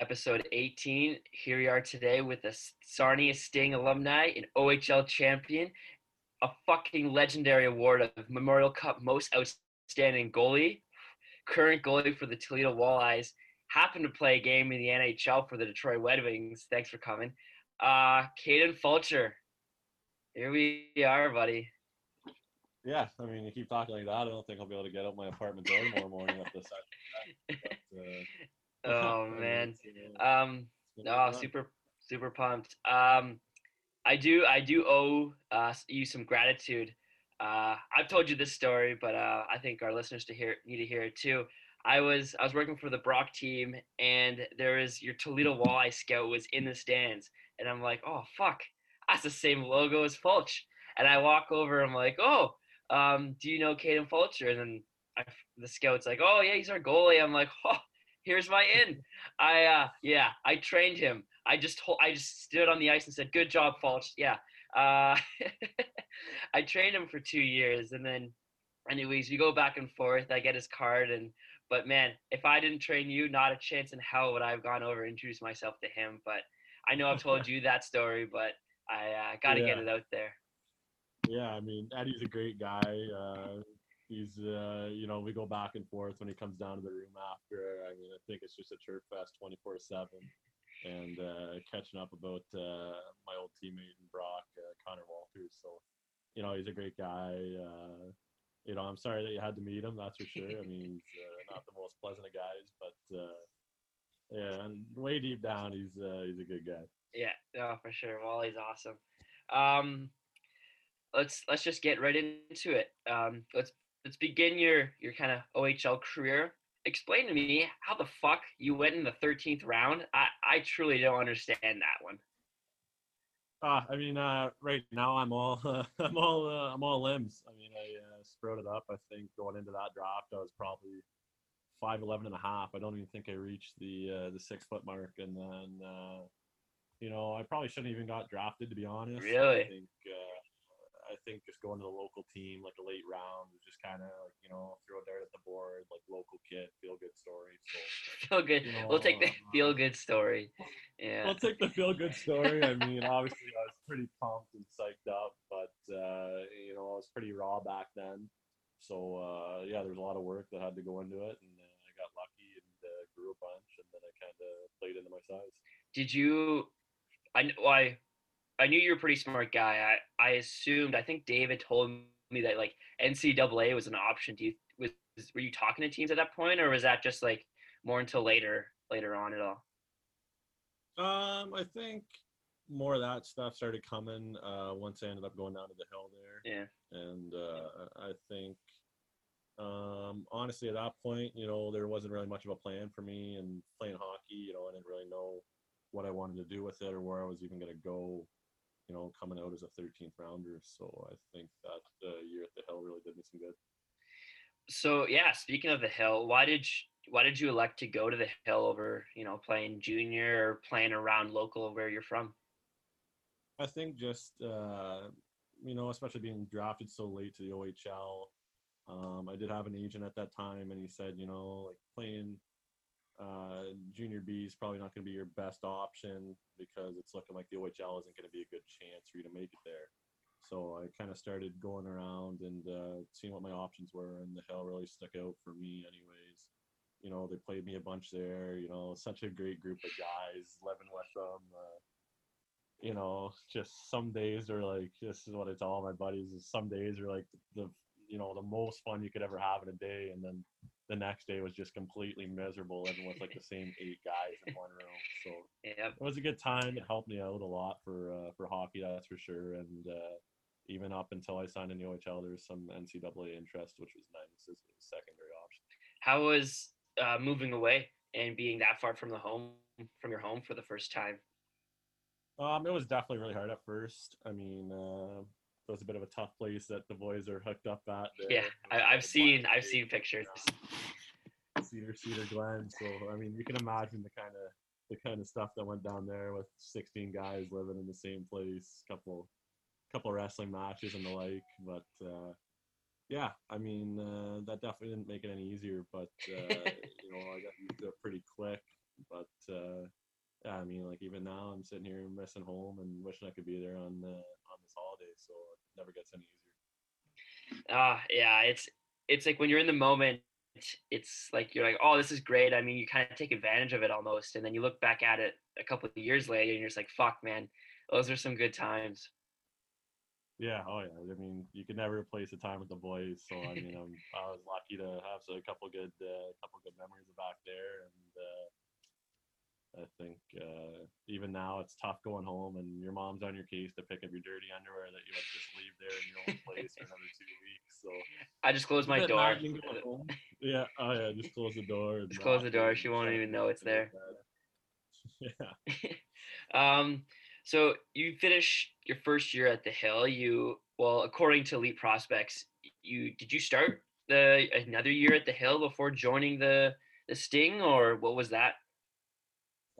episode 18. Here we are today with a Sarnia Sting alumni, an OHL champion, a fucking legendary award of Memorial Cup Most Outstanding Goalie, current goalie for the Toledo Walleyes, happened to play a game in the NHL for the Detroit Red Wings. Thanks for coming. Uh, Kaden Fulcher. Here we are, buddy. Yeah, I mean, you keep talking like that. I don't think I'll be able to get out my apartment door tomorrow morning with this. But, uh, Oh man. Um, a oh, super, super pumped. Um, I do, I do owe uh, you some gratitude. Uh, I've told you this story, but uh, I think our listeners to hear need to hear it too. I was I was working for the Brock team, and there was your Toledo Walleye Scout was in the stands, and I'm like, oh fuck, that's the same logo as Fulch. And I walk over, I'm like, oh, um, do you know Kaden Fulcher? And then I, the scout's like, oh yeah, he's our goalie. I'm like, oh, here's my in. I uh, yeah, I trained him. I just I just stood on the ice and said, "Good job, Fulch." Yeah. Uh, I trained him for two years, and then, anyways, we go back and forth. I get his card, and but man, if I didn't train you, not a chance in hell would I have gone over and introduced myself to him. But I know I've told you that story, but I uh, got to get it out there. Yeah, I mean, Eddie's a great guy. Uh, he's, uh, you know, we go back and forth when he comes down to the room after. I mean, I think it's just a chirp fest 24 7. And uh, catching up about uh, my old teammate in Brock, uh, Connor Walters. So, you know, he's a great guy. Uh, you know, I'm sorry that you had to meet him, that's for sure. I mean, he's uh, not the most pleasant of guys, but uh, yeah, and way deep down, he's uh, he's a good guy. Yeah, no, for sure. Wally's awesome. Um, let's let's just get right into it. Um, let's let's begin your your kind of OHL career. Explain to me how the fuck you went in the 13th round. I I truly don't understand that one. Uh, I mean, uh, right now I'm all uh, I'm all uh, I'm all limbs. I mean, I uh, sprouted up. I think going into that draft, I was probably five eleven and a half. I don't even think I reached the uh, the six foot mark, and then uh, you know I probably shouldn't even got drafted to be honest. Really? I think uh, I think just going to the local team like a late round was just kind of like you know throw a dart at the board, like local kid, feel good story. So Feel good. You we'll take the know, feel good story. Yeah. I'll take the feel good story. I mean, obviously, I was pretty pumped and psyched up, but uh, you know, I was pretty raw back then. So uh, yeah, there's a lot of work that had to go into it, and uh, I got lucky and uh, grew a bunch, and then I kind of played into my size. Did you? I well, I I knew you were a pretty smart guy. I I assumed. I think David told me that like NCAA was an option. Do you was were you talking to teams at that point, or was that just like more until later later on at all? Um, I think more of that stuff started coming uh, once I ended up going down to the hill there. Yeah. and uh, I think um, honestly at that point, you know, there wasn't really much of a plan for me and playing hockey. You know, I didn't really know what I wanted to do with it or where I was even going to go. You know, coming out as a 13th rounder, so I think that uh, year at the hill really did me some good. So yeah, speaking of the hill, why did you, why did you elect to go to the hill over you know playing junior or playing around local where you're from? I think just uh, you know, especially being drafted so late to the OHL. Um, I did have an agent at that time, and he said, you know, like playing uh, junior B is probably not going to be your best option because it's looking like the OHL isn't going to be a good chance for you to make it there. So I kind of started going around and uh, seeing what my options were, and the Hill really stuck out for me, anyways. You know, they played me a bunch there. You know, such a great group of guys living with them. Uh, you know, just some days are like this is what I tell all my buddies is some days are like the you know the most fun you could ever have in a day, and then the next day was just completely miserable, living with like the same eight guys in one room. So Yeah, it was a good time. It helped me out a lot for uh, for hockey, that's for sure. And uh, even up until I signed in the OHL, there was some NCAA interest, which was nice as a secondary option. how was uh, moving away and being that far from the home from your home for the first time? Um, it was definitely really hard at first. I mean, uh, it was a bit of a tough place that the boys are hooked up at. Yeah, I, I've like seen I've seen pictures. Cedar Cedar Glen. So I mean, you can imagine the kind of the kind of stuff that went down there with 16 guys living in the same place, couple couple wrestling matches and the like. But uh, yeah, I mean, uh, that definitely didn't make it any easier. But uh, you know, I got used to it pretty quick. but uh, I mean, like even now, I'm sitting here missing home and wishing I could be there on the on this holiday. So it never gets any easier. Ah, uh, yeah, it's it's like when you're in the moment, it's like you're like, oh, this is great. I mean, you kind of take advantage of it almost, and then you look back at it a couple of years later, and you're just like, fuck, man, those are some good times. Yeah, oh yeah. I mean, you can never replace the time with the boys. So I mean, I was lucky to have a couple good, uh, couple good memories back there, and uh, I think uh, even now it's tough going home and your mom's on your case to pick up your dirty underwear that you would just leave there in your own place for another two weeks. So I just close my door. Yeah, oh yeah, just close the door. Just close the door. She won't even know it's there. Yeah. um. So you finish your first year at the Hill. You well, according to Elite Prospects, you did you start the another year at the Hill before joining the the Sting, or what was that?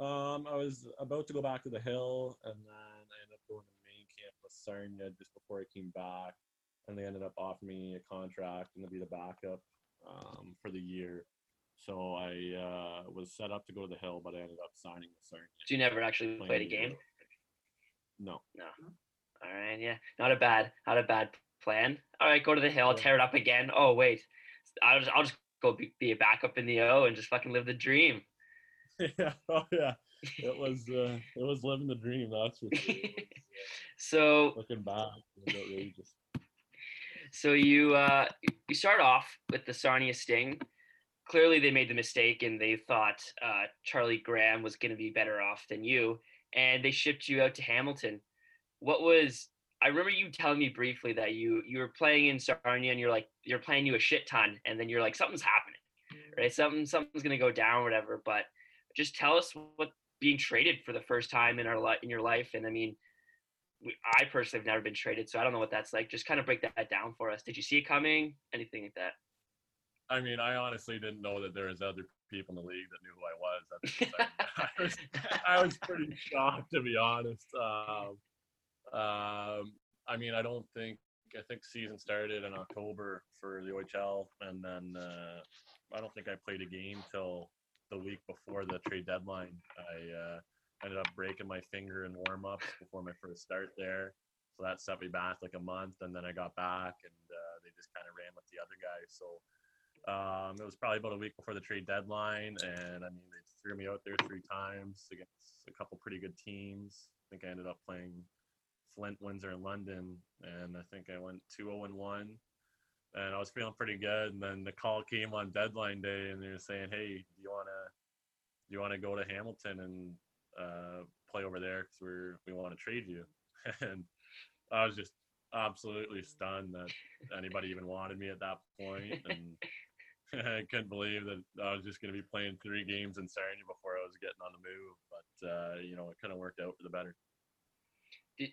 Um, I was about to go back to the hill, and then I ended up going to main camp with Sarnia just before I came back, and they ended up offering me a contract and to be the backup um, for the year. So I uh, was set up to go to the hill, but I ended up signing with Sarnia. So you never actually played a game? No. No. All right. Yeah. Not a bad. Not a bad plan. All right. Go to the hill. Tear it up again. Oh wait. I'll just. I'll just go be, be a backup in the O and just fucking live the dream. yeah, oh yeah, it was uh, it was living the dream. That's for sure. Was, uh, so looking back, outrageous. So you uh, you start off with the Sarnia Sting. Clearly, they made the mistake and they thought uh, Charlie Graham was going to be better off than you, and they shipped you out to Hamilton. What was I remember you telling me briefly that you you were playing in Sarnia and you're like you're playing you a shit ton, and then you're like something's happening, right? Something something's gonna go down, whatever. But just tell us what being traded for the first time in our life in your life and i mean we, i personally have never been traded so i don't know what that's like. Just kind of break that down for us. Did you see it coming? Anything like that? I mean i honestly didn't know that there was other people in the league that knew who i was. I, was I was pretty shocked to be honest. Um, um, i mean i don't think i think season started in october for the ohl and then uh, i don't think i played a game till the week before the trade deadline. I uh, ended up breaking my finger in warm ups before my first start there. So that set me back like a month. And then I got back and uh, they just kind of ran with the other guys. So um, it was probably about a week before the trade deadline. And I mean, they threw me out there three times against a couple pretty good teams. I think I ended up playing Flint, Windsor, and London. And I think I went 2 0 1 and I was feeling pretty good. And then the call came on deadline day, and they were saying, "Hey, do you wanna do you wanna go to Hamilton and uh, play over there because we're we want to trade you?" and I was just absolutely stunned that anybody even wanted me at that point, and I couldn't believe that I was just going to be playing three games in Sarnia before I was getting on the move. But uh, you know, it kind of worked out for the better.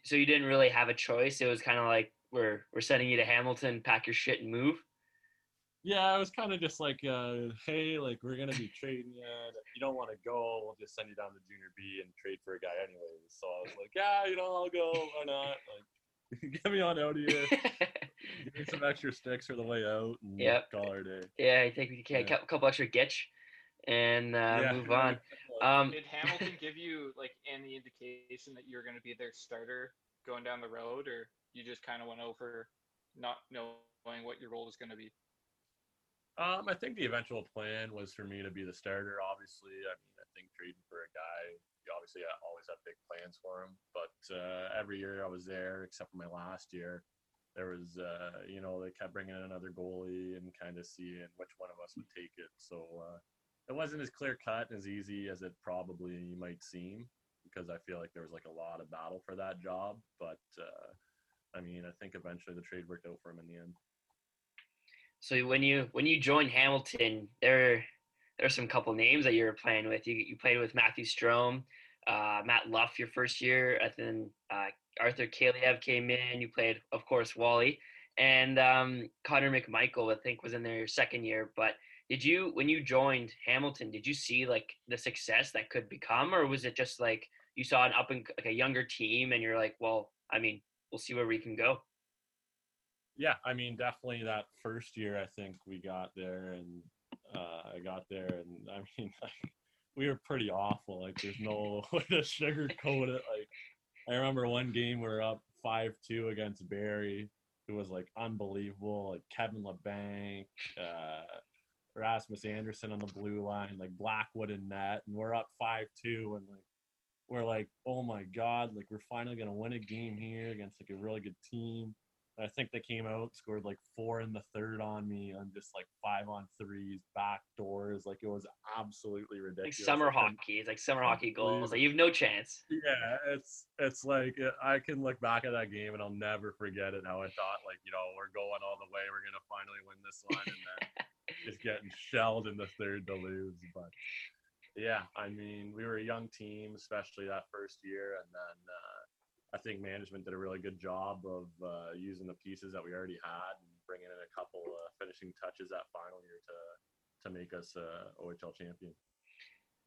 So you didn't really have a choice. It was kind of like we're we're sending you to Hamilton, pack your shit and move? Yeah, it was kind of just like, uh, hey, like we're gonna be trading you. If you don't want to go, we'll just send you down to junior B and trade for a guy anyways. So I was like, yeah, you know, I'll go. Why not? Like, get me on out here. Give me some extra sticks for the way out. And yep. Call our day. Yeah, I think we can yeah. a couple extra gitch and uh, yeah. move on. Um, Did Hamilton give you like any indication that you're going to be their starter going down the road, or you just kind of went over not knowing what your role was going to be? Um, I think the eventual plan was for me to be the starter. Obviously, I mean, I think trading for a guy, you obviously always have big plans for him. But uh, every year I was there, except for my last year, there was, uh, you know, they kept bringing in another goalie and kind of seeing which one of us would take it. So uh, it wasn't as clear cut as easy as it probably might seem because I feel like there was like a lot of battle for that job. But uh, I mean, I think eventually the trade worked out for him in the end. So when you when you joined Hamilton, there there's some couple names that you were playing with. You you played with Matthew Strome, uh, Matt Luff your first year, and then uh, Arthur Kaliyev came in. You played, of course, Wally, and um, Connor McMichael. I think was in their second year. But did you when you joined Hamilton? Did you see like the success that could become, or was it just like you saw an up and like a younger team, and you're like, well, I mean, we'll see where we can go. Yeah, I mean, definitely that first year, I think we got there, and uh, I got there, and I mean, like, we were pretty awful. Like there's no way to sugarcoat it. Like I remember one game we are up five two against Barrie, It was like unbelievable. Like Kevin Labanc, uh, Rasmus Andersson on the blue line, like Blackwood and net, and we're up five two, and like we're like, oh my god, like we're finally gonna win a game here against like a really good team. And I think they came out, scored like four in the third on me on just like five on threes, back doors. Like it was absolutely ridiculous. Like summer hockey. It's like summer hockey goals. Like you have no chance. Yeah, it's it's like uh, I can look back at that game and I'll never forget it. How I thought like you know we're going all the way, we're gonna finally win this one, and then just getting shelled in the third to lose. But yeah, I mean we were a young team, especially that first year, and then uh, I think management did a really good job of uh, using the pieces that we already had and bringing in a couple uh, finishing touches that final year to to make us uh, OHL champion.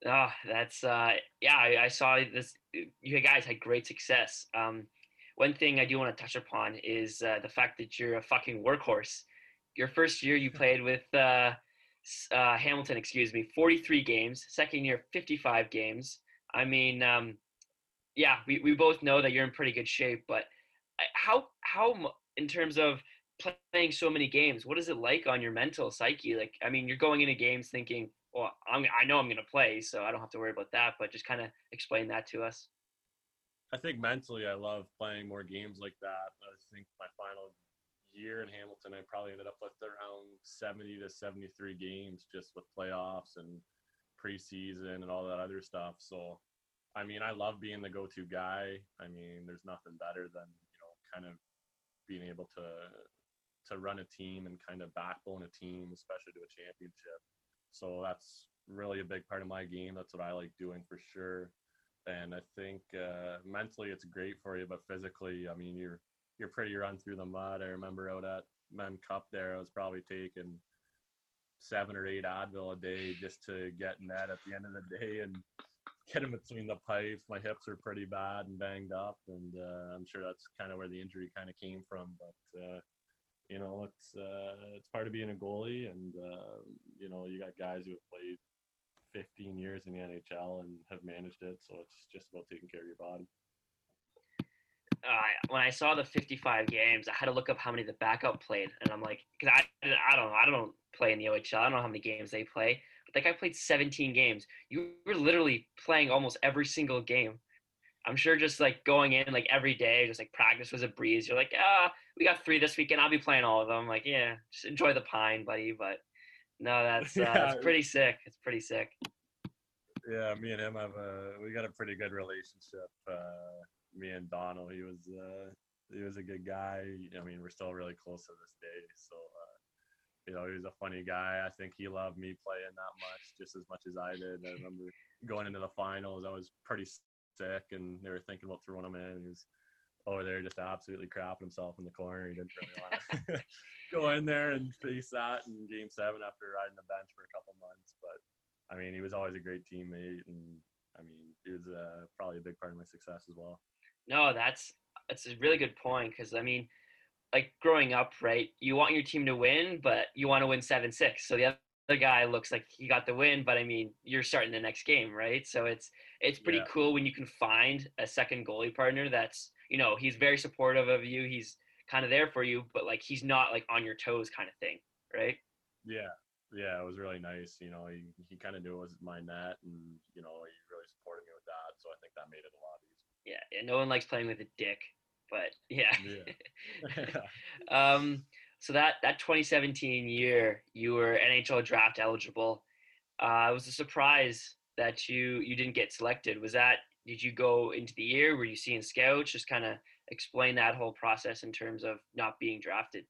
Oh, that's uh, yeah. I, I saw this. You guys had great success. Um, one thing I do want to touch upon is uh, the fact that you're a fucking workhorse. Your first year, you played with uh, uh, Hamilton. Excuse me, 43 games. Second year, 55 games. I mean, um, yeah, we, we both know that you're in pretty good shape. But how how in terms of playing so many games, what is it like on your mental psyche? Like, I mean, you're going into games thinking, well, I'm, I know I'm going to play, so I don't have to worry about that. But just kind of explain that to us. I think mentally, I love playing more games like that. I think my final year in Hamilton, I probably ended up with around 70 to 73 games just with playoffs and preseason and all that other stuff. So, I mean, I love being the go to guy. I mean, there's nothing better than, you know, kind of being able to to run a team and kind of backbone a team, especially to a championship. So that's really a big part of my game. That's what I like doing for sure and I think uh, mentally it's great for you, but physically, I mean, you're you're pretty run through the mud. I remember out at Mem Cup there, I was probably taking seven or eight Advil a day just to get net at the end of the day and get in between the pipes. My hips are pretty bad and banged up, and uh, I'm sure that's kind of where the injury kind of came from. But uh, you know, it's uh, it's part of being a goalie, and uh, you know, you got guys who have played 15 years in the NHL and have managed it. So it's just about taking care of your body. Uh, when I saw the 55 games, I had to look up how many the backup played, and I'm like, because I, I don't know, I don't play in the OHL, I don't know how many games they play, but that guy played 17 games. You were literally playing almost every single game. I'm sure just like going in like every day, just like practice was a breeze. You're like, ah, we got three this weekend. I'll be playing all of them. Like, yeah, just enjoy the pine, buddy. But no, that's uh, Yeah. that's pretty sick. It's pretty sick. Yeah, me and him have a we got a pretty good relationship. Uh, me and Donald, he was uh, he was a good guy. I mean, we're still really close to this day. So uh, you know, he was a funny guy. I think he loved me playing that much, just as much as I did. I remember going into the finals, I was pretty sick, and they were thinking about throwing him in. He was over there just absolutely crapping himself in the corner. He didn't really want to go in there and face that in Game Seven after riding the bench for a couple months, but. I mean, he was always a great teammate, and I mean, he was uh, probably a big part of my success as well. No, that's that's a really good point because I mean, like growing up, right? You want your team to win, but you want to win seven six. So the other guy looks like he got the win, but I mean, you're starting the next game, right? So it's it's pretty Yeah. cool when you can find a second goalie partner that's you know he's very supportive of you. He's kind of there for you, but like he's not like on your toes kind of thing, right? Yeah, yeah, it was really nice. You know, he, he kind of knew it was my net, and you know, he really supported me with that. So I think that made it a lot Yeah, and no one likes playing with a dick, but yeah. Yeah. um, so that that 2017 year, you were NHL draft eligible. Uh, it was a surprise that you you didn't get selected. Was that did you go into the year? Were you seeing scouts? Just kind of explain that whole process in terms of not being drafted.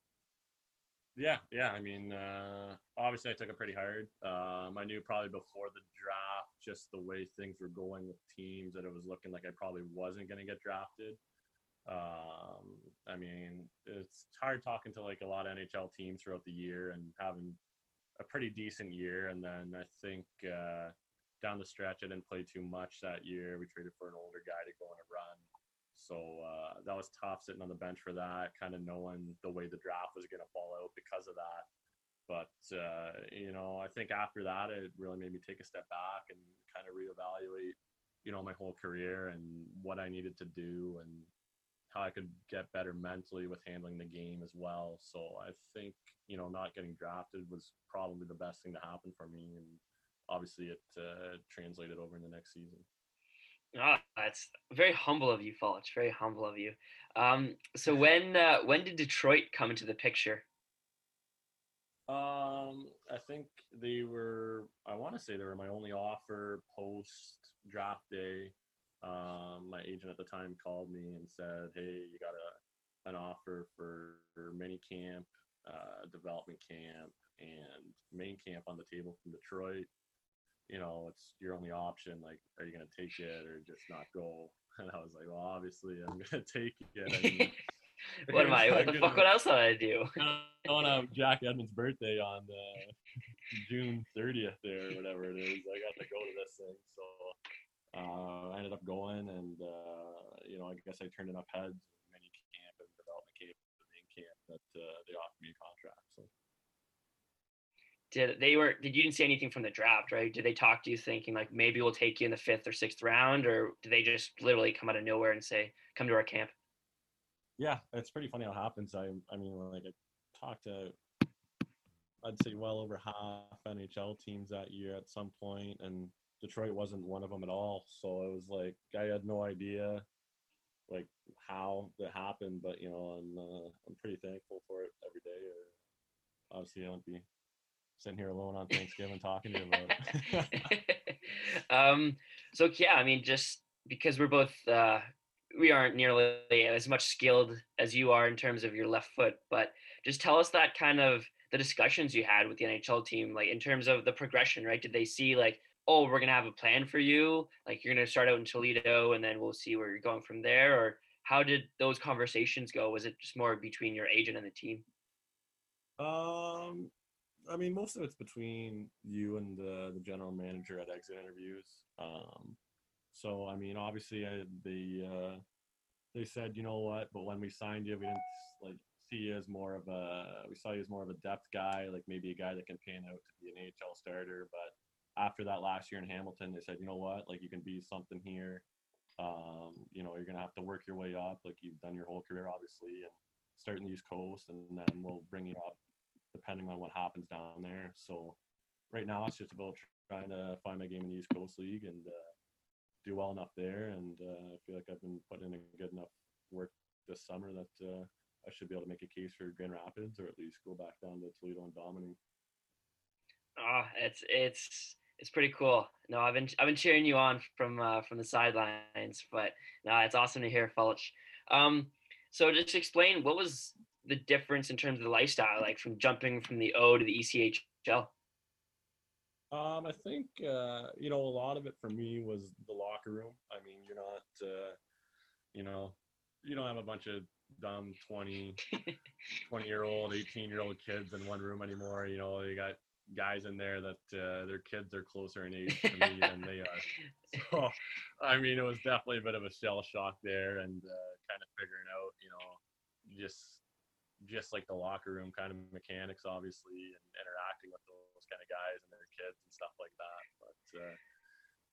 Yeah, yeah. I mean, uh, obviously, I took it pretty hard. Um, I knew probably before the draft, just the way things were going with teams, that it was looking like I probably wasn't going to get drafted. Um, I mean, it's hard talking to like a lot of NHL teams throughout the year and having a pretty decent year, and then I think uh, down the stretch, I didn't play too much that year. We traded for an older guy to go on a run. So uh, that was tough sitting on the bench for that, kind of knowing the way the draft was going to fall out because of that. But uh, you know, I think after that, it really made me take a step back and kind of reevaluate, you know, my whole career and what I needed to do and how I could get better mentally with handling the game as well. So I think you know not getting drafted was probably the best thing to happen for me, and obviously it uh, translated over in the next season. Ah, that's very humble of you, Fulch. Very humble of you. Um, so when uh, when did Detroit come into the picture? Um, I think they were. I want to say they were my only offer post draft day. Um, my agent at the time called me and said, "Hey, you got a an offer for, for mini camp, uh, development camp, and main camp on the table from Detroit. You know, it's your only option. Like, are you gonna take it or just not go?" And I was like, "Well, obviously, I'm gonna take it." I mean, what am I? What the fuck? What else did I do? on um, Jack Edmonds' birthday on uh, June 30th there, or whatever it is. I got to go to this thing, so uh, I ended up going, and uh, you know, I guess I turned enough heads, mini camp and development camp, the main camp that uh, they offered me a contract. So. Did they were? Did you didn't see anything from the draft, right? Did they talk to you thinking like maybe we'll take you in the fifth or sixth round, or did they just literally come out of nowhere and say, "Come to our camp"? Yeah, it's pretty funny how it happens. I, I mean, like I talked to, I'd say well over half NHL teams that year at some point, and Detroit wasn't one of them at all. So it was like I had no idea, like how that happened. But you know, I'm uh, I'm pretty thankful for it every day. Or obviously, I won't be sitting here alone on Thanksgiving talking to you about it. um. So yeah, I mean, just because we're both uh, we aren't nearly as much skilled as you are in terms of your left foot, but just tell us that kind of the discussions you had with the NHL team, like in terms of the progression, right? Did they see like, oh, we're gonna have a plan for you, like you're gonna start out in Toledo and then we'll see where you're going from there, or how did those conversations go? Was it just more between your agent and the team? Um, I mean, most of it's between you and the the general manager at exit interviews. Um, so I mean, obviously, I, they uh, they said, you know what, but when we signed you, we didn't like see you as more of a we saw you as more of a depth guy, like maybe a guy that can pan out to be an AHL starter. But after that last year in Hamilton, they said, you know what, like you can be something here. Um, you know, you're gonna have to work your way up, like you've done your whole career, obviously, and start in the East Coast, and then we'll bring you up depending on what happens down there. So right now, it's just about trying to find my game in the East Coast League and uh, do well enough there. And uh, I feel like I've been putting in a good enough work this summer that uh, I should be able to make a case for Grand Rapids or at least go back down to Toledo and dominate. Oh, it's it's it's pretty cool. No, I've been I've been cheering you on from uh, from the sidelines, but no, it's awesome to hear, Fulch. Um, so just explain what was the difference in terms of the lifestyle, like from jumping from the O to the ECHL. Um, I think uh, you know a lot of it for me was the locker room. I mean, you're not, uh, you know, you don't have a bunch of dumb 20, 20 year old, 18 year old kids in one room anymore. You know, you got guys in there that uh, their kids are closer in age to me than they are. So, I mean, it was definitely a bit of a shell shock there, and uh, kind of figuring out, you know, just just like the locker room kind of mechanics, obviously, and interacting with those kind of guys and their kids and stuff like that. But uh,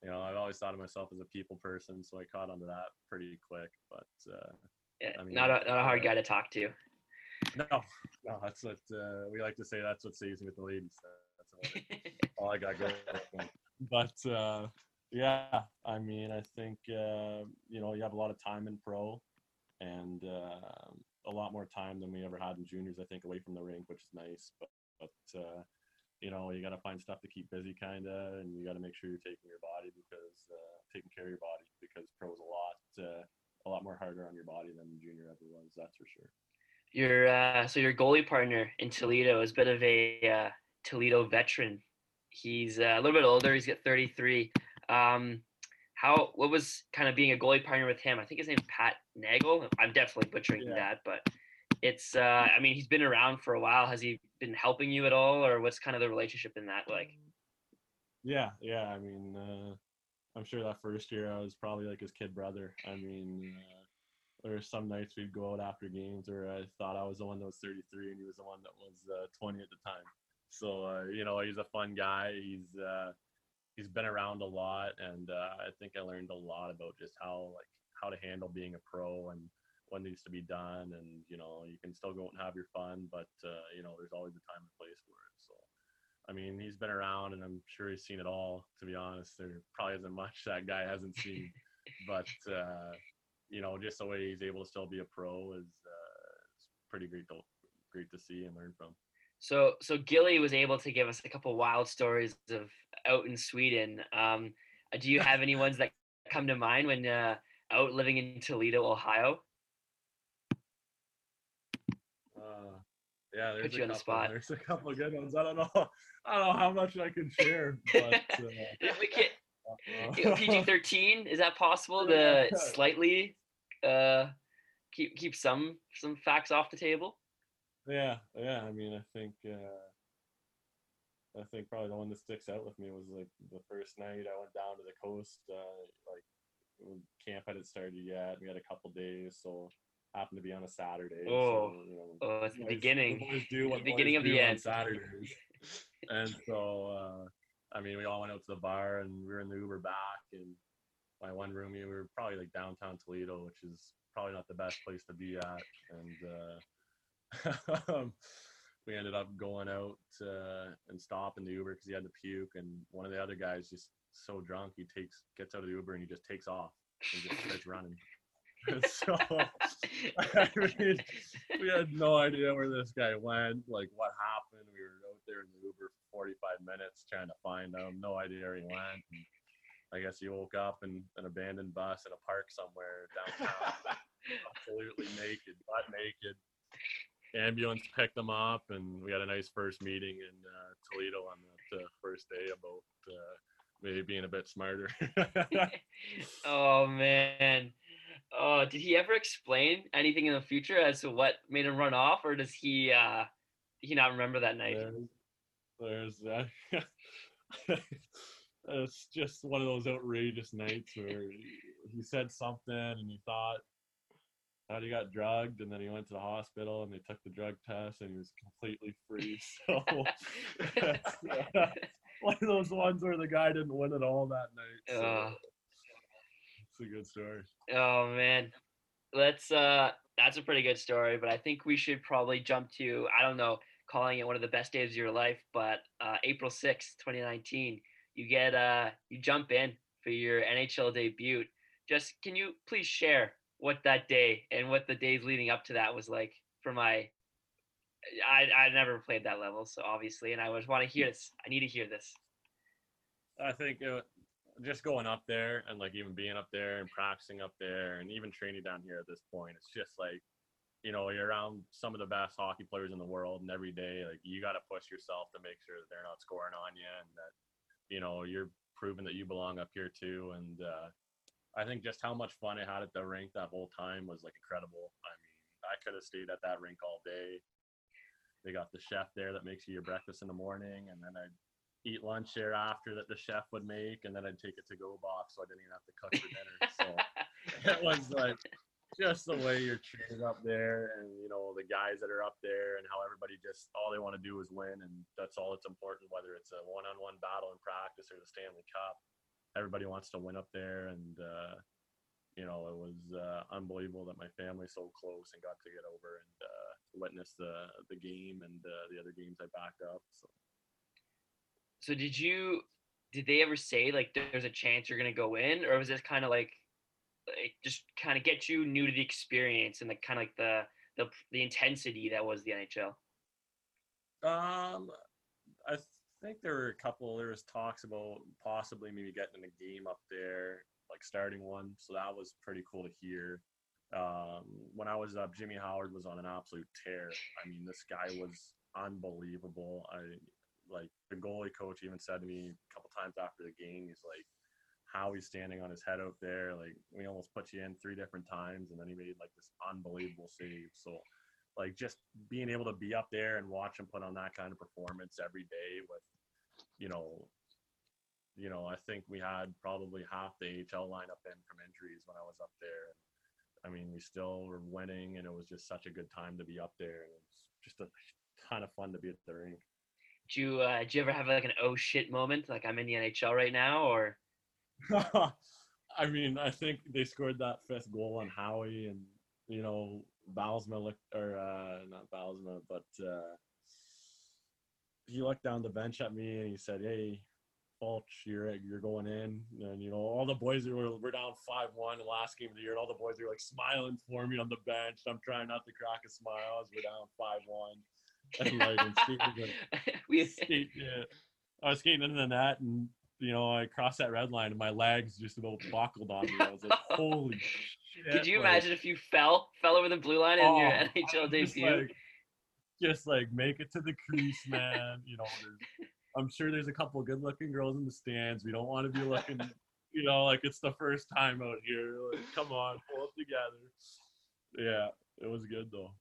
you know, I've always thought of myself as a people person, so I caught onto that pretty quick. But uh, yeah, I mean, not a not a hard uh, guy to talk to. No, no, that's what uh, we like to say. That's what saves me with the ladies. That's all I got going. But uh, yeah, I mean, I think uh, you know you have a lot of time in pro, and uh, a lot more time than we ever had in juniors. I think away from the rink, which is nice. But, but uh, you know, you got to find stuff to keep busy, kind of, and you got to make sure you're taking your body because uh, taking care of your body because pro is a lot uh, a lot more harder on your body than junior ever was. That's for sure. Your uh, so your goalie partner in Toledo is a bit of a uh, Toledo veteran. He's uh, a little bit older. He's got 33. Um, how what was kind of being a goalie partner with him? I think his name's Pat Nagle. I'm definitely butchering yeah. that, but it's uh I mean he's been around for a while. Has he been helping you at all, or what's kind of the relationship in that like? Yeah, yeah. I mean, uh, I'm sure that first year I was probably like his kid brother. I mean, uh, there were some nights we'd go out after games where I thought I was the one that was 33 and he was the one that was uh, 20 at the time. so uh, you know, he's a fun guy. He's uh, he's been around a lot, and uh, I think I learned a lot about just how like how to handle being a pro and what needs to be done. And you know, you can still go out and have your fun, but uh, you know, there's always a time and place for it. So. I mean, he's been around, and I'm sure he's seen it all. To be honest, there probably isn't much that guy hasn't seen. but uh, you know, just the way he's able to still be a pro is uh, it's pretty great to great to see and learn from. So, so Gilly was able to give us a couple wild stories of out in Sweden. Um, do you have any ones that come to mind when uh, out living in Toledo, Ohio? Uh, yeah, there's Put a you on the couple. spot. There's a couple of good ones. I don't know. I don't know how much I can share, but uh, we can uh, PG thirteen. Is that possible to slightly uh, keep keep some some facts off the table? Yeah, yeah. I mean, I think uh, I think probably the one that sticks out with me was like the first night I went down to the coast. Uh, like camp hadn't started yet. We had a couple days, so happened to be on a Saturday. Oh, so, you know, Oh, it's the boys- beginning. boys do what The beginning of the end. Saturdays. and so, uh, I mean, we all went out to the bar and we were in the Uber back. And my one roomie, we were probably like downtown Toledo, which is probably not the best place to be at. And uh, we ended up going out uh, and stopping the Uber because he had to puke. And one of the other guys just so drunk, he takes gets out of the Uber and he just takes off and just starts running. So I mean, we had no idea where this guy went, like what happened. We were out there in the Uber for 45 minutes trying to find him. No idea where he went. And I guess he woke up in an abandoned bus in a park somewhere downtown, absolutely naked, butt naked. Ambulance picked them up, and we had a nice first meeting in uh, Toledo on that uh, first day about uh, maybe being a bit smarter. oh man. Oh, did he ever explain anything in the future as to what made him run off, or does he uh he not remember that night? There's, there's uh, it's just one of those outrageous nights where he, he said something and he thought thought he got drugged and then he went to the hospital and they took the drug test and he was completely free. So uh, one of those ones where the guy didn't win at all that night. So Ugh. it's a good story. Oh man. Let's uh that's a pretty good story, but I think we should probably jump to I don't know, calling it one of the best days of your life, but uh April 6th, 2019, you get uh you jump in for your NHL debut. Just can you please share what that day and what the days leading up to that was like for my I I never played that level, so obviously, and I just want to hear this. I need to hear this. I think uh, just going up there and like even being up there and practicing up there and even training down here at this point, it's just like, you know, you're around some of the best hockey players in the world, and every day, like you got to push yourself to make sure that they're not scoring on you and that, you know, you're proving that you belong up here too. And uh, I think just how much fun I had at the rink that whole time was like incredible. I mean, I could have stayed at that rink all day. They got the chef there that makes you your breakfast in the morning, and then I'd eat lunch there after that the chef would make, and then I'd take it to go box so I didn't even have to cook for dinner. So it was like just the way you're treated up there, and you know the guys that are up there, and how everybody just all they want to do is win, and that's all that's important. Whether it's a one-on-one battle in practice or the Stanley Cup, everybody wants to win up there, and uh, you know it was uh, unbelievable that my family's so close and got to get over and uh, witness the the game and uh, the other games I backed up. So. So did you did they ever say like there's a chance you're gonna go in, or was this kind of like like just kind of get you new to the experience and the kind of like the the the intensity that was the NHL? Um, I think there were a couple. There was talks about possibly maybe getting in a game up there, like starting one. So that was pretty cool to hear. Um, when I was up, Jimmy Howard was on an absolute tear. I mean, this guy was unbelievable. I like the goalie coach even said to me a couple times after the game, he's like, "How he's standing on his head out there. Like we almost put you in three different times, and then he made like this unbelievable save." So like just being able to be up there and watch him put on that kind of performance every day with you know you know i think we had probably half the ahl lineup in from injuries when i was up there. And i mean we still were winning and it was just such a good time to be up there. And it's just a ton of fun to be at the rink. Do you uh, do you ever have like an oh shit moment, like I'm in the NHL right now, or? I mean, I think they scored that fifth goal on Howie, and you know, Bylsma looked, or uh, not Bylsma, but uh, he looked down the bench at me and he said, "Hey, Fulch, you're you're going in." And you know, all the boys were we're down five one the last game of the year, and all the boys are like smiling for me on the bench. I'm trying not to crack a smile as we're down five one. And like, and skating, we skate, yeah. I was skating into the net, and you know, I crossed that red line, and my legs just about buckled on me. I was like, "Holy shit!" Could you like, imagine if you fell fell over the blue line in your Oh, NHL was just debut? like, just like make it to the crease, man. You know, I'm sure there's a couple good looking girls in the stands. We don't want to be looking, you know, like it's the first time out here. Like, come on, pull it together. Yeah, it was good though.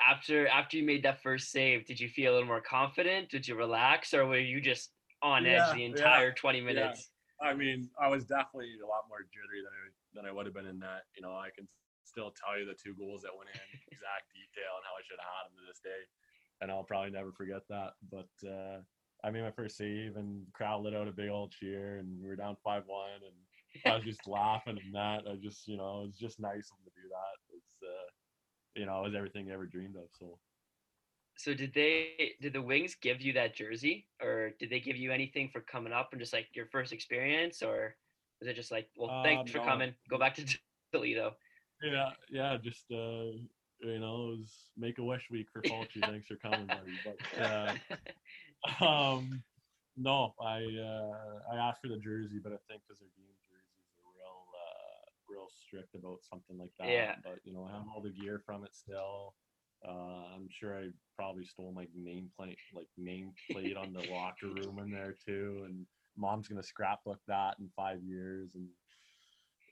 after after you made that first save, did you feel a little more confident? Did you relax, or were you just on Yeah, edge the yeah, entire 20 minutes? I mean, I was definitely a lot more jittery than I than I would have been in that. You know, I can still tell you the two goals that went in, exact detail, and how I should have had them to this day. And I'll probably never forget that. But uh, I made my first save, and crowd let out a big old cheer, and we were down five one, and I was just laughing and that. I just, you know, it was just nice of to do that. It's, uh, you know, it was everything I ever dreamed of. So So did they did the Wings give you that jersey, or did they give you anything for coming up and just like your first experience, or was it just like, well, thanks Um, for coming, go back to Toledo? yeah, yeah, just uh, you know, it was make a wish week for Fulch. Thanks for coming, buddy. But uh, um, no, I uh, I asked for the jersey, but I think because their game jerseys are real uh, real strict about something like that. Yeah. But you know, I have all the gear from it still. Uh, I'm sure I probably stole my nameplate, like nameplate on the locker room in there too. And mom's gonna scrapbook that in five years. And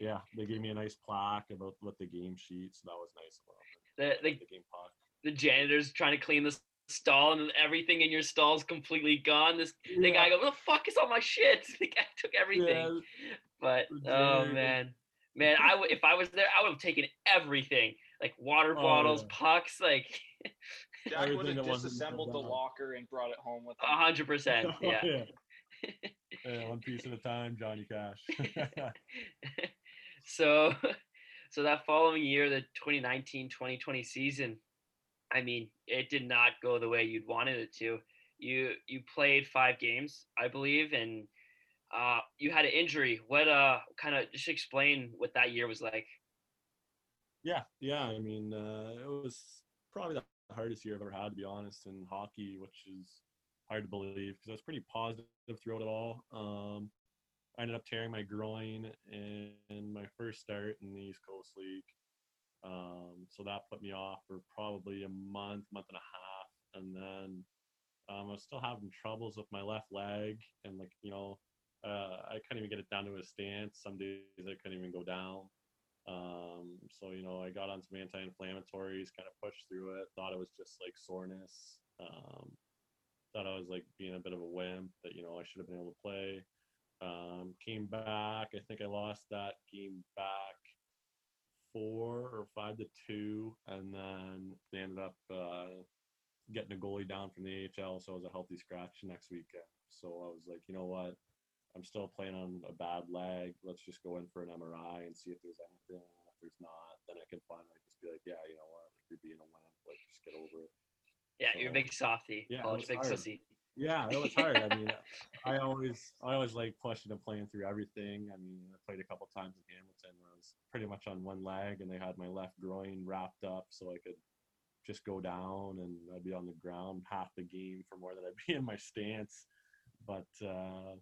yeah, they gave me a nice plaque about with the game sheet, so that was nice them. the, the The game puck. the janitor's trying to clean the stall, and everything in your stall is completely gone. This the guy goes, "What the fuck is all my shit?" The guy took everything. But oh man, man, I would if I was there, I would have taken everything, like water Oh, bottles, yeah. pucks, like Jack would have disassembled the locker and brought it home with a him. hundred percent. Yeah. yeah. Yeah, one piece at a time, Johnny Cash. so so that following year the 2019-2020 season i mean it did not go the way you'd wanted it to you you played five games i believe and uh you had an injury what uh kind of just explain what that year was like yeah, yeah. I mean, uh, it was probably the hardest year I've ever had, to be honest, in hockey, which is hard to believe because I was pretty positive throughout it all. Um, I ended up tearing my groin in, my first start in the East Coast League. Um, so that put me off for probably a month, month and a half, and then um, I was still having troubles with my left leg, and like you know, uh, I couldn't even get it down to a stance. Some days I couldn't even go down. Um, so you know, I got on some anti-inflammatories, kind of pushed through it. Thought it was just like soreness. Um, thought I was like being a bit of a wimp. That you know I should have been able to play. Um, came back. I think I lost that game back four or five to two, and then they ended up uh, getting a goalie down from the AHL, so it was a healthy scratch next weekend. So I was like, you know what? I'm still playing on a bad leg. Let's just go in for an MRI and see if there's anything. If there's not, then I can finally just be like, yeah, you know what? Like you're being a wimp. Like just get over it. yeah you're a big softy yeah, it college big hard. pussy Yeah, it was hard. I mean, I always, I always like pushing and playing through everything. I mean, I played a couple times in Hamilton where I was pretty much on one leg, and they had my left groin wrapped up, so I could just go down and I'd be on the ground half the game for more than I'd be in my stance. But uh,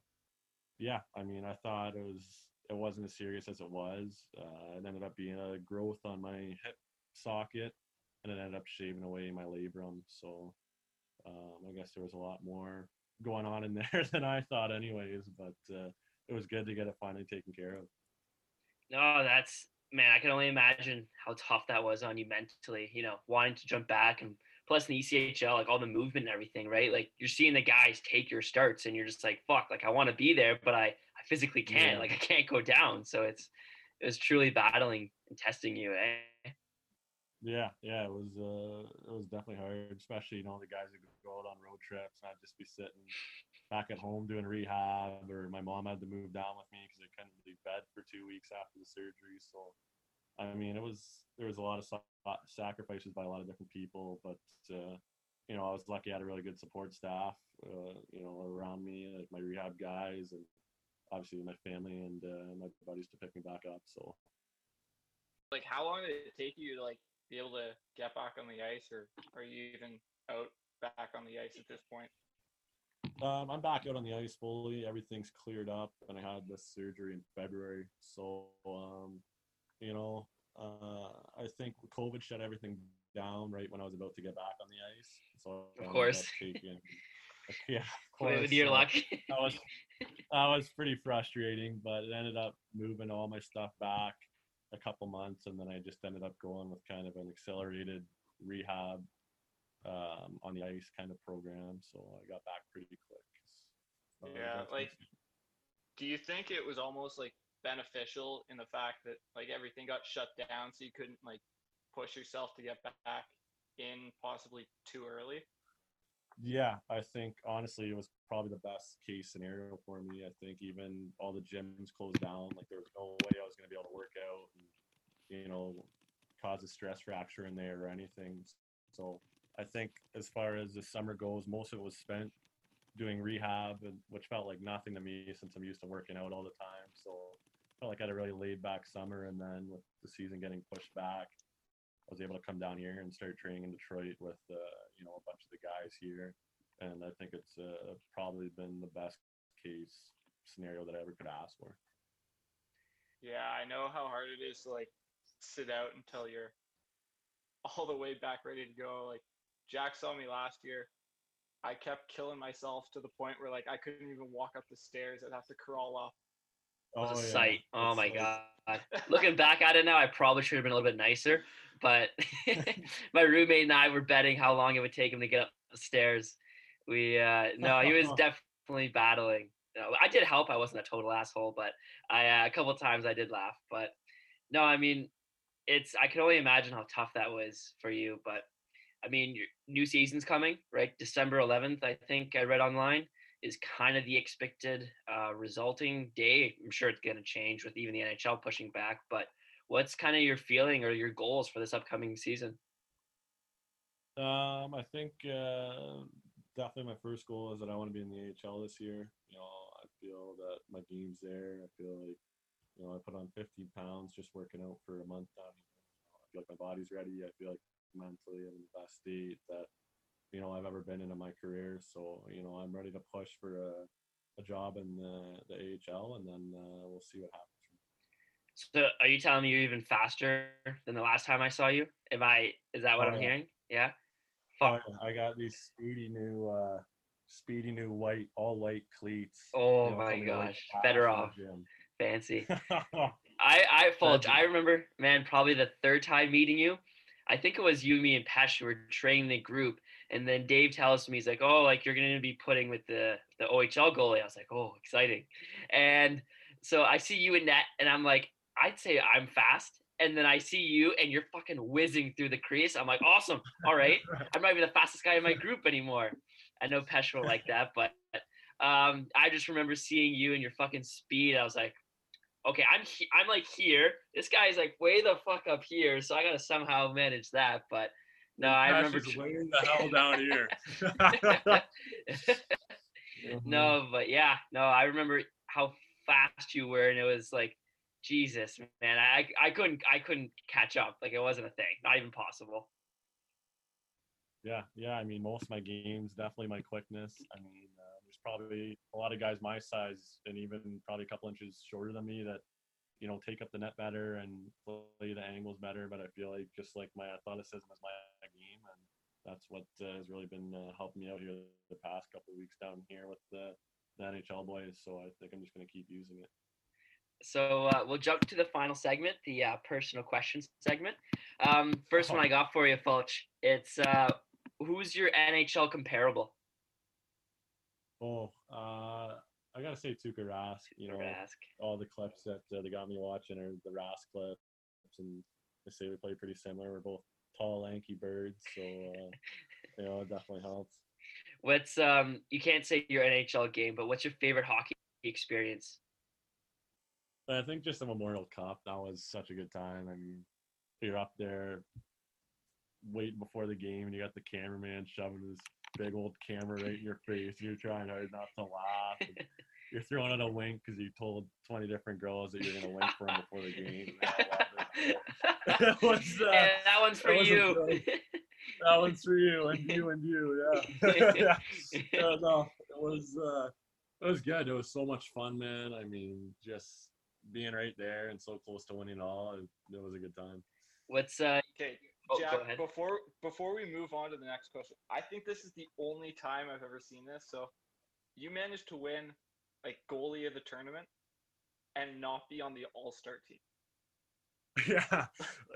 yeah, I mean, I thought it was, it wasn't as serious as it was. Uh, it ended up being a growth on my hip socket, and it ended up shaving away my labrum. So um, I guess there was a lot more going on in there than I thought, anyways. But uh, it was good to get it finally taken care of. no that's man i can only imagine how tough that was on you mentally you know wanting to jump back and plus in the echl like all the movement and everything right like you're seeing the guys take your starts and you're just like fuck like i want to be there but i i physically can't Yeah. like i can't go down so it's it was truly battling and testing you eh? Yeah, yeah, it was uh, it was definitely hard, especially you know the guys that go out on road trips, and I'd just be sitting back at home doing rehab, or my mom had to move down with me because I couldn't leave bed for two weeks after the surgery. So, I mean, it was there was a lot of sa- sacrifices by a lot of different people, but uh, you know, I was lucky I had a really good support staff, uh, you know, around me, like my rehab guys, and obviously my family and uh, my buddies to pick me back up. So, Like, how long did it take you to like be able to get back on the ice, or are you even out back on the ice at this point? Um, I'm back out on the ice fully. Everything's cleared up, and I had this surgery in February. So, um, you know, uh, I think COVID shut everything down right when I was about to get back on the ice. So, Of course. taking, yeah, of With your so luck. That was that was pretty frustrating, but it ended up moving all my stuff back a couple months, and then I just ended up going with kind of an accelerated rehab um, on the ice kind of program. So I got back pretty quick. Uh, Yeah, like- Do you think it was almost like beneficial in the fact that like everything got shut down, so you couldn't like push yourself to get back in possibly too early? Yeah, I think honestly it was probably the best case scenario for me. I think even all the gyms closed down, like there was no way I was gonna be able to work out and you know cause a stress fracture in there or anything. So I think as far as the summer goes, most of it was spent doing rehab and which felt like nothing to me since I'm used to working out all the time. So felt like I had a really laid back summer and then with the season getting pushed back, I was able to come down here and start training in Detroit with uh, you know a bunch of the guys here, and I think it's uh, probably been the best case scenario that I ever could ask for. Yeah, I know how hard it is to like sit out until you're all the way back ready to go. Like Jack saw me last year. I kept killing myself to the point where like I couldn't even walk up the stairs. I'd have to crawl up. Was Oh, a yeah. sight. Oh It's my like- god. Looking back at it now, I probably should have been a little bit nicer. But my roommate and I were betting how long it would take him to get up the stairs. We uh no, he was definitely battling. You know, I did help. I wasn't a total asshole, but I uh, a couple times I did laugh. But no, I mean, it's I can only imagine how tough that was for you. But I mean, your new season's coming, right? December 11th, I think I read online is kind of the expected uh, resulting day. I'm sure it's going to change with even the NHL pushing back, but what's kind of your feeling or your goals for this upcoming season? Um, I think uh, definitely my first goal is that I want to be in the AHL this year. You know, I feel that my game's there. I feel like, you know, I put on 15 pounds just working out for a month here. I feel like my body's ready. I feel like mentally I'm in the best state that, you know, I've ever been in in my career. So, you know, I'm ready to push for a, a job in the, the AHL and then uh, we'll see what happens. So are you telling me you're even faster than the last time I saw you? Am I, is that what Oh, I'm yeah. hearing? Yeah. Oh, Fuck. I got these speedy new, uh, speedy new white, all white cleats. Oh you know, my gosh. Better off. Fancy. I I Fulch, I remember, man, probably the third time meeting you. I think it was you, me, and Pesh who were training the group, and then Dave tells me he's like, "Oh, like you're gonna be putting with the the OHL goalie." I was like, "Oh, exciting!" And so I see you in net, and I'm like, "I'd say I'm fast." And then I see you, and you're fucking whizzing through the crease. I'm like, "Awesome! All right, I'm not even the fastest guy in my group anymore." I know Pesh like that, but um, I just remember seeing you and your fucking speed. I was like, okay, I'm he- I'm like here. This guy's like way the fuck up here, so I gotta somehow manage that. But no, I remember. Passion's way the hell down here. Mm-hmm. no, but yeah, no, I remember how fast you were, and it was like, Jesus, man, I I couldn't I couldn't catch up. Like it wasn't a thing, not even possible. Yeah, yeah. I mean, most of my games, definitely my quickness. I mean, uh, there's probably a lot of guys my size and even probably a couple inches shorter than me that, you know, take up the net better and play the angles better. But I feel like just like my athleticism is my game, and that's what uh, has really been uh, helping me out here the past couple of weeks down here with the, the NHL boys. So I think I'm just gonna keep using it. So uh, we'll jump to the final segment, the uh, personal questions segment. Um, first one Oh. I got for you, Fulch. It's uh, who's your NHL comparable? Oh, uh, I gotta say Tuukka Rask. You know, Rask. all the clips that uh, they got me watching are the Rask clips, and they say we play pretty similar. We're both tall, lanky birds, so uh, you know it definitely helps. What's um? You can't say your NHL game, but what's your favorite hockey experience? I think just the Memorial Cup that was such a good time. I mean, you're up there waiting before the game, and you got the cameraman shoving his big old camera right in your face. And you're trying hard not to laugh. you're throwing out a wink because you told 20 different girls that you're gonna wink for them before the game. and they all loved it. That was, uh, and that one's for that you. that one's for you and you and you. Yeah. yeah. Yeah, no, it was uh, it was good. It was so much fun, man. I mean, just being right there and so close to winning it all, it, it was a good time. What's uh? Okay, Oh, Jack. ahead. Before before we move on to the next question, I think this is the only time I've ever seen this. So, you managed to win like goalie of the tournament and not be on the All Star team. Yeah,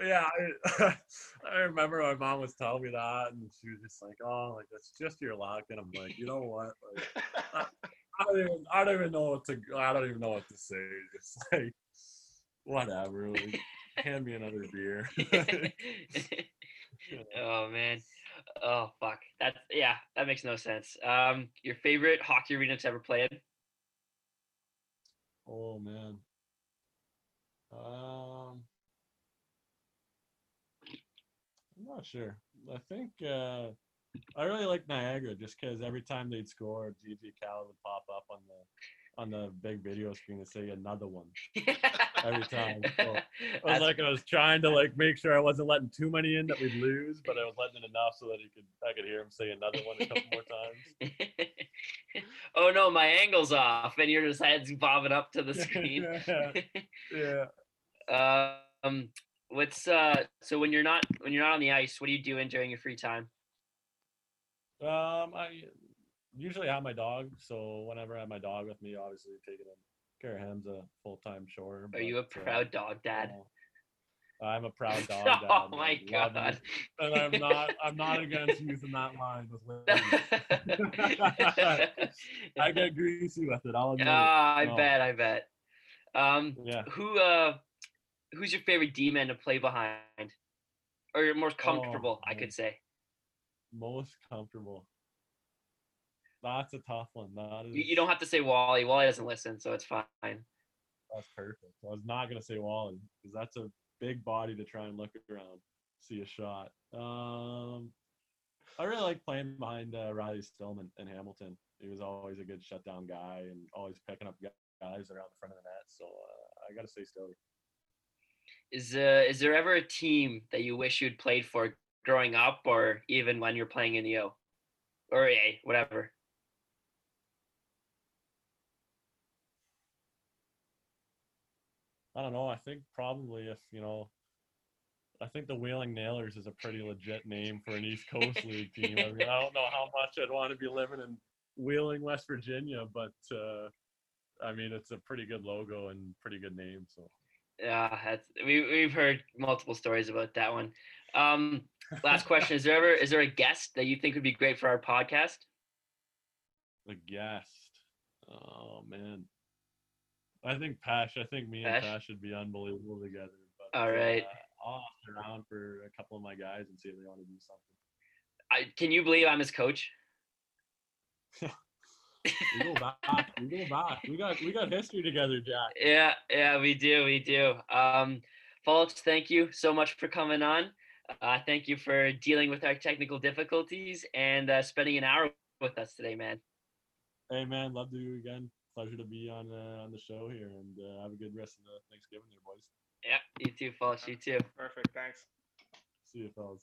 yeah. I, I remember my mom was telling me that, and she was just like, "Oh, like that's just your luck." And I'm like, you know what? Like, I don't even, I don't even know what to, I don't even know what to say. Just like, whatever. Like, hand me another beer. oh man. Oh fuck. That's yeah. That makes no sense. Um, your favorite hockey arena to ever play in? oh man. Um, I'm not sure. I think uh, I really like Niagara just because every time they'd score, GG Cal would pop up on the on the big video screen and say another one. Every time, so It was That's- like I was trying to like make sure I wasn't letting too many in that we'd lose, but I was letting in enough so that he could I could hear him say another one a couple more times. oh no, my angle's off, and your head's bobbing up to the screen. yeah, yeah. um, what's uh? So when you're not when you're not on the ice, what are you doing during your free time? Um, I usually have my dog, so whenever I have my dog with me, obviously taking him care of him's a full time chore. Are you a uh, proud dog dad? uh, I'm a proud dog. Dad. oh my I god. and I'm not. I'm not against using that line with ladies. I get greasy with it. I'll admit. it. Ah, I No. bet, I bet. Um, Yeah. who uh, who's your favorite D man to play behind, or your most Oh, comfortable? I could say. Most comfortable. That's a tough one. That is. You, don't have to say Wally. Wally doesn't listen, so it's fine. That's perfect. I was not gonna say Wally because that's a big body to try and look around, see a shot. Um, I really like playing behind uh, Riley Stillman in Hamilton. He was always a good shutdown guy and always picking up guys around the front of the net. So uh, I gotta say Stilly. Is uh, is there ever a team that you wish you'd played for growing up, or even when you're playing in the O, or A, whatever? I don't know. I think probably if you know, I think the Wheeling Nailers is a pretty legit name for an East Coast League team. I mean, I don't know how much I'd want to be living in Wheeling, West Virginia, but uh, I mean, it's a pretty good logo and pretty good name. So Yeah, that's, we we've heard multiple stories about that one. Um, last question: Is there ever is there a guest that you think would be great for our podcast? the guest. Oh man. I think Pash. I think me and Pash? Pash should be unbelievable together. But, All right. Uh, I'll ask around for a couple of my guys and see if they want to do something. I, can you believe I'm his coach? We go back. we go back. We got we got history together, Jack. Yeah, yeah, we do, we do. Um, Fulch, thank you so much for coming on. Uh, thank you for dealing with our technical difficulties and uh, spending an hour with us today, man. Hey man, love to do it again. Pleasure to be on uh, on the show here, and uh, have a good rest of the Thanksgiving, there, boys. Yeah, you too, Fulch, you too. Perfect. Thanks. See you, fellas.